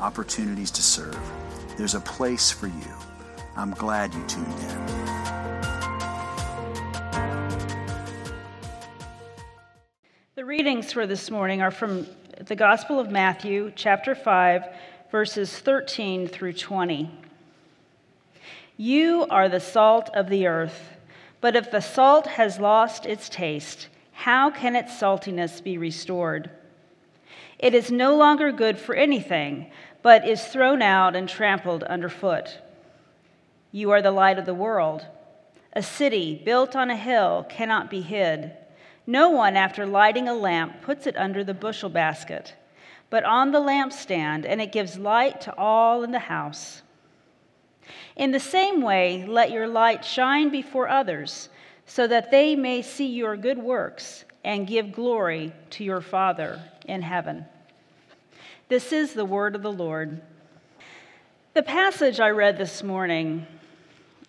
opportunities to serve. There's a place for you. I'm glad you tuned in. The readings for this morning are from the Gospel of Matthew, chapter 5, verses 13 through 20. You are the salt of the earth, but if the salt has lost its taste, how can its saltiness be restored? It is no longer good for anything but is thrown out and trampled underfoot. You are the light of the world. A city built on a hill cannot be hid. No one, after lighting a lamp, puts it under the bushel basket, but on the lampstand, and it gives light to all in the house. In the same way, let your light shine before others, so that they may see your good works and give glory to your Father in heaven. This is the word of the Lord. The passage I read this morning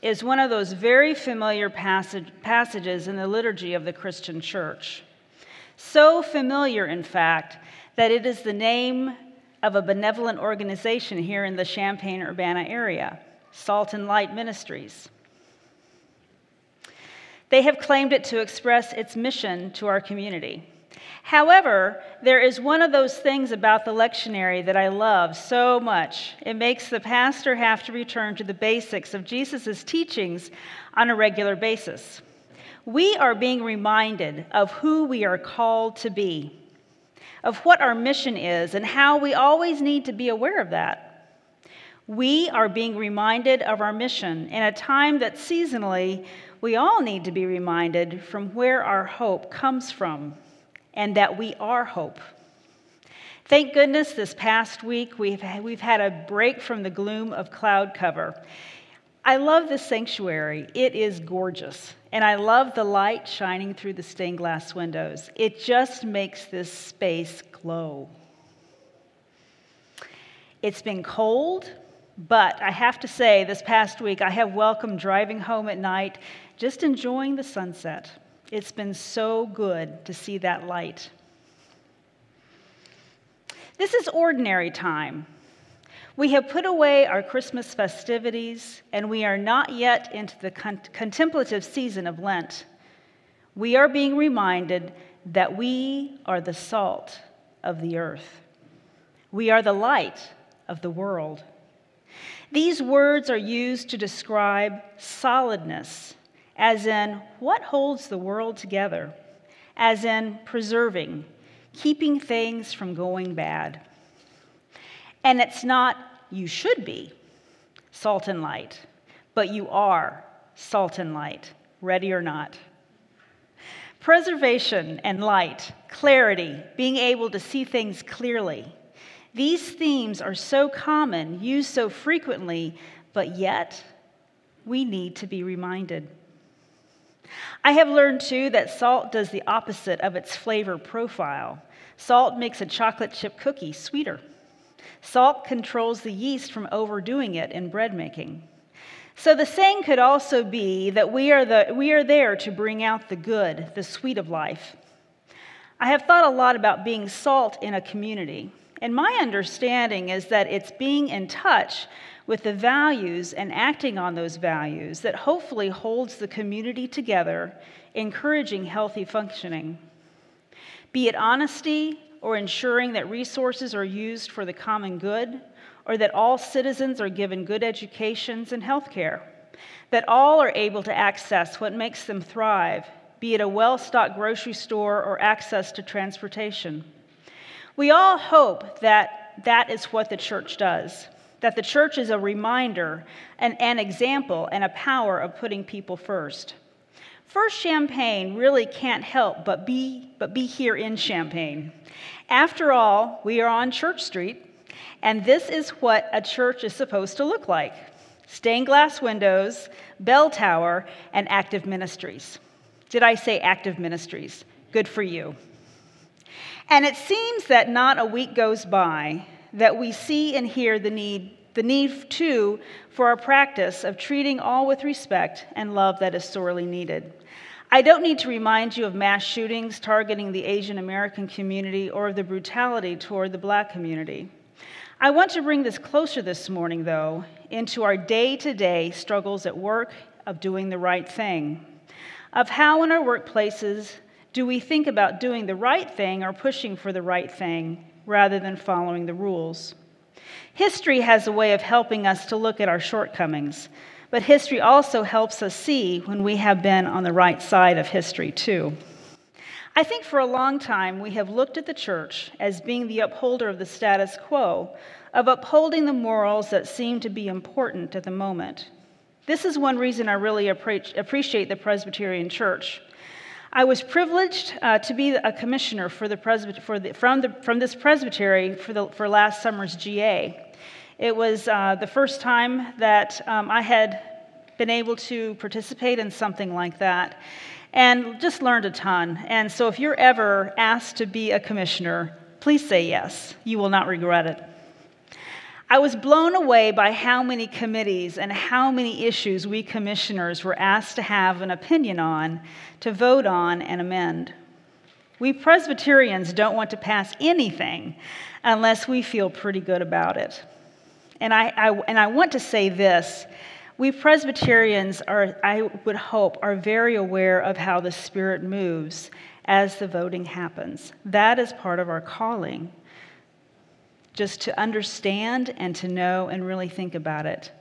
is one of those very familiar passage, passages in the liturgy of the Christian church. So familiar, in fact, that it is the name of a benevolent organization here in the Champaign Urbana area, Salt and Light Ministries. They have claimed it to express its mission to our community. However, there is one of those things about the lectionary that I love so much. It makes the pastor have to return to the basics of Jesus' teachings on a regular basis. We are being reminded of who we are called to be, of what our mission is, and how we always need to be aware of that. We are being reminded of our mission in a time that seasonally we all need to be reminded from where our hope comes from and that we are hope. Thank goodness this past week we've, we've had a break from the gloom of cloud cover. I love this sanctuary. It is gorgeous. And I love the light shining through the stained glass windows. It just makes this space glow. It's been cold, but I have to say, this past week I have welcomed driving home at night, just enjoying the sunset. It's been so good to see that light. This is ordinary time. We have put away our Christmas festivities, and we are not yet into the con- contemplative season of Lent. We are being reminded that we are the salt of the earth, we are the light of the world. These words are used to describe solidness as in what holds the world together, as in preserving, keeping things from going bad. And it's not you should be salt and light, but you are salt and light, ready or not. Preservation and light, clarity, being able to see things clearly. These themes are so common, used so frequently, but yet we need to be reminded. I have learned too that salt does the opposite of its flavor profile. Salt makes a chocolate chip cookie sweeter. Salt controls the yeast from overdoing it in bread making. So the saying could also be that we are, the, we are there to bring out the good, the sweet of life. I have thought a lot about being salt in a community, and my understanding is that it's being in touch with the values and acting on those values that hopefully holds the community together, encouraging healthy functioning. Be it honesty or ensuring that resources are used for the common good, or that all citizens are given good educations and health care, that all are able to access what makes them thrive, be it a well stocked grocery store or access to transportation. We all hope that that is what the church does, that the church is a reminder, an, an example, and a power of putting people first. First Champaign really can't help but be, but be here in Champaign. After all, we are on Church Street, and this is what a church is supposed to look like stained glass windows, bell tower, and active ministries. Did I say active ministries? Good for you. And it seems that not a week goes by that we see and hear the need, the need too for our practice of treating all with respect and love that is sorely needed. I don't need to remind you of mass shootings targeting the Asian American community or of the brutality toward the black community. I want to bring this closer this morning, though, into our day to day struggles at work of doing the right thing, of how in our workplaces do we think about doing the right thing or pushing for the right thing rather than following the rules? History has a way of helping us to look at our shortcomings, but history also helps us see when we have been on the right side of history, too. I think for a long time we have looked at the church as being the upholder of the status quo, of upholding the morals that seem to be important at the moment. This is one reason I really appreciate the Presbyterian Church. I was privileged uh, to be a commissioner for the presbyter- for the, from, the, from this presbytery for, the, for last summer's GA. It was uh, the first time that um, I had been able to participate in something like that and just learned a ton. And so, if you're ever asked to be a commissioner, please say yes. You will not regret it. I was blown away by how many committees and how many issues we commissioners were asked to have an opinion on, to vote on, and amend. We Presbyterians don't want to pass anything unless we feel pretty good about it. And I, I, and I want to say this we Presbyterians are, I would hope, are very aware of how the Spirit moves as the voting happens. That is part of our calling just to understand and to know and really think about it.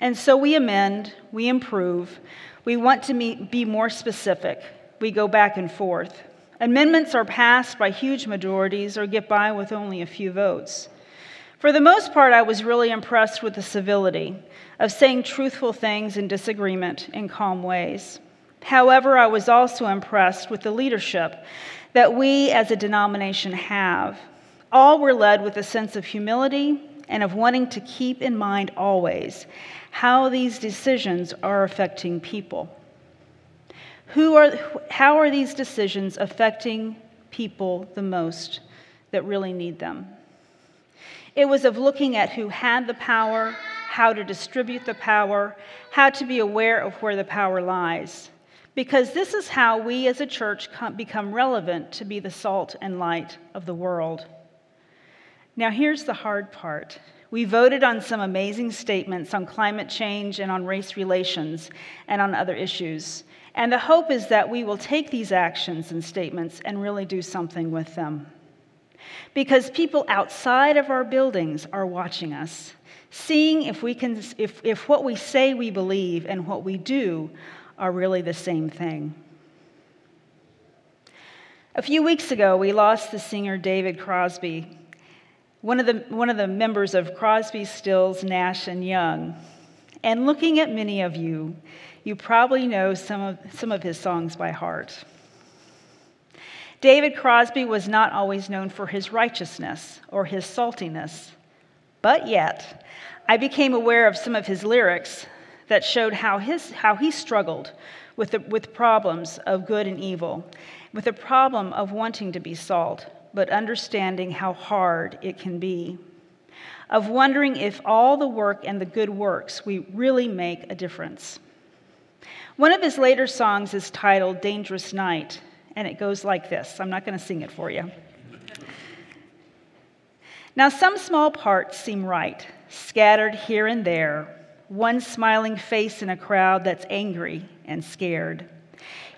And so we amend, we improve, we want to be more specific, we go back and forth. Amendments are passed by huge majorities or get by with only a few votes. For the most part, I was really impressed with the civility of saying truthful things in disagreement in calm ways. However, I was also impressed with the leadership that we as a denomination have all were led with a sense of humility and of wanting to keep in mind always how these decisions are affecting people. Who are, how are these decisions affecting people the most that really need them? It was of looking at who had the power, how to distribute the power, how to be aware of where the power lies. Because this is how we as a church become relevant to be the salt and light of the world. Now, here's the hard part. We voted on some amazing statements on climate change and on race relations and on other issues. And the hope is that we will take these actions and statements and really do something with them. Because people outside of our buildings are watching us, seeing if, we can, if, if what we say we believe and what we do are really the same thing. A few weeks ago, we lost the singer David Crosby one of the, one of the members of Crosby, Stills, Nash, and Young. And looking at many of you, you probably know some of, some of his songs by heart. David Crosby was not always known for his righteousness or his saltiness, but yet I became aware of some of his lyrics that showed how, his, how he struggled with, the, with problems of good and evil, with the problem of wanting to be salt, but understanding how hard it can be, of wondering if all the work and the good works we really make a difference. One of his later songs is titled Dangerous Night, and it goes like this. I'm not going to sing it for you. Now, some small parts seem right, scattered here and there, one smiling face in a crowd that's angry and scared.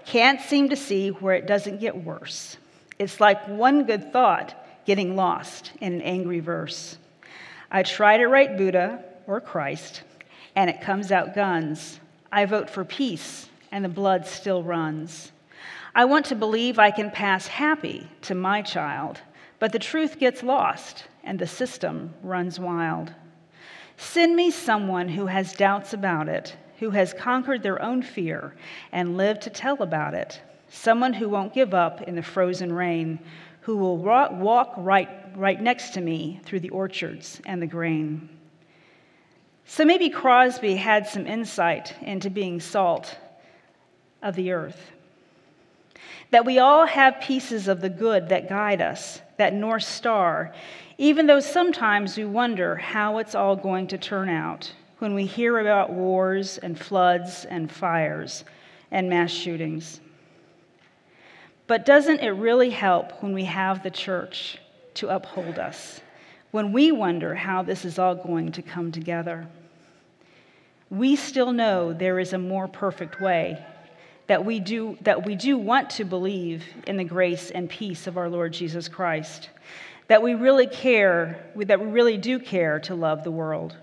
Can't seem to see where it doesn't get worse. It's like one good thought getting lost in an angry verse. I try to write Buddha or Christ, and it comes out guns. I vote for peace, and the blood still runs. I want to believe I can pass happy to my child, but the truth gets lost, and the system runs wild. Send me someone who has doubts about it, who has conquered their own fear and lived to tell about it. Someone who won't give up in the frozen rain, who will walk right, right next to me through the orchards and the grain. So maybe Crosby had some insight into being salt of the earth. That we all have pieces of the good that guide us, that North Star, even though sometimes we wonder how it's all going to turn out when we hear about wars and floods and fires and mass shootings. But doesn't it really help when we have the church to uphold us, when we wonder how this is all going to come together? We still know there is a more perfect way, that we do, that we do want to believe in the grace and peace of our Lord Jesus Christ, that we really care, that we really do care to love the world.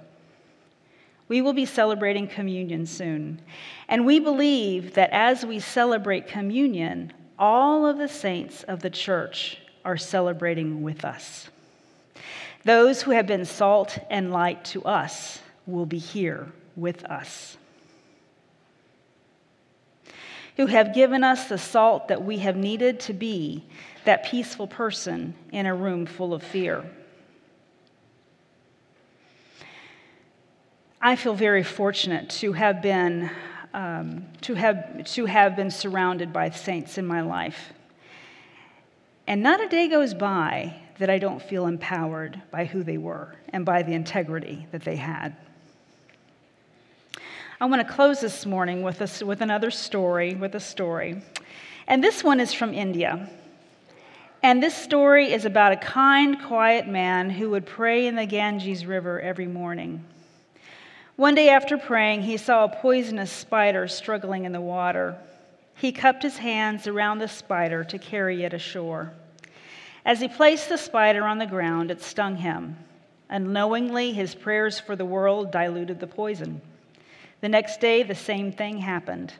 We will be celebrating communion soon. And we believe that as we celebrate communion, all of the saints of the church are celebrating with us. Those who have been salt and light to us will be here with us, who have given us the salt that we have needed to be that peaceful person in a room full of fear. I feel very fortunate to have been um, to, have, to have been surrounded by saints in my life. And not a day goes by that I don't feel empowered by who they were and by the integrity that they had. I want to close this morning with, a, with another story, with a story. And this one is from India. And this story is about a kind, quiet man who would pray in the Ganges River every morning. One day after praying, he saw a poisonous spider struggling in the water. He cupped his hands around the spider to carry it ashore. As he placed the spider on the ground, it stung him. Unknowingly, his prayers for the world diluted the poison. The next day, the same thing happened.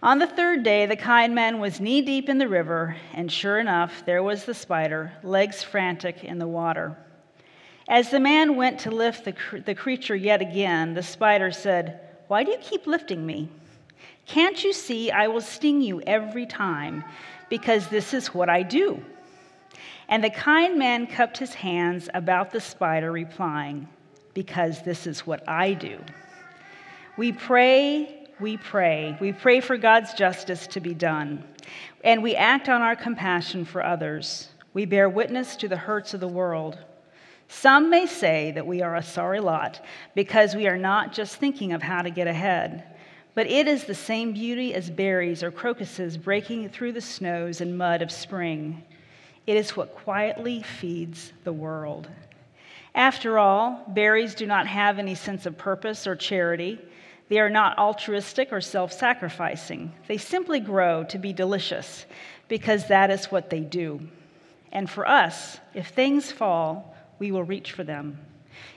On the third day, the kind man was knee deep in the river, and sure enough, there was the spider, legs frantic in the water. As the man went to lift the, cr- the creature yet again, the spider said, Why do you keep lifting me? Can't you see I will sting you every time, because this is what I do? And the kind man cupped his hands about the spider, replying, Because this is what I do. We pray, we pray. We pray for God's justice to be done, and we act on our compassion for others. We bear witness to the hurts of the world. Some may say that we are a sorry lot because we are not just thinking of how to get ahead, but it is the same beauty as berries or crocuses breaking through the snows and mud of spring. It is what quietly feeds the world. After all, berries do not have any sense of purpose or charity. They are not altruistic or self sacrificing. They simply grow to be delicious because that is what they do. And for us, if things fall, we will reach for them.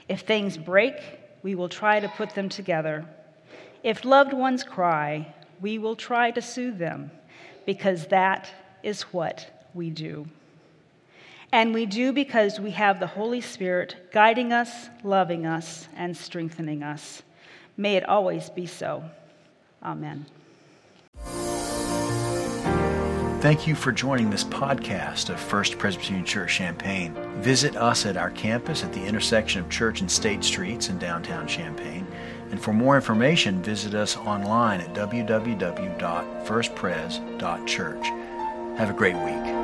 If things break, we will try to put them together. If loved ones cry, we will try to soothe them because that is what we do. And we do because we have the Holy Spirit guiding us, loving us, and strengthening us. May it always be so. Amen. Thank you for joining this podcast of First Presbyterian Church Champaign. Visit us at our campus at the intersection of Church and State Streets in downtown Champaign. And for more information, visit us online at www.firstpres.church. Have a great week.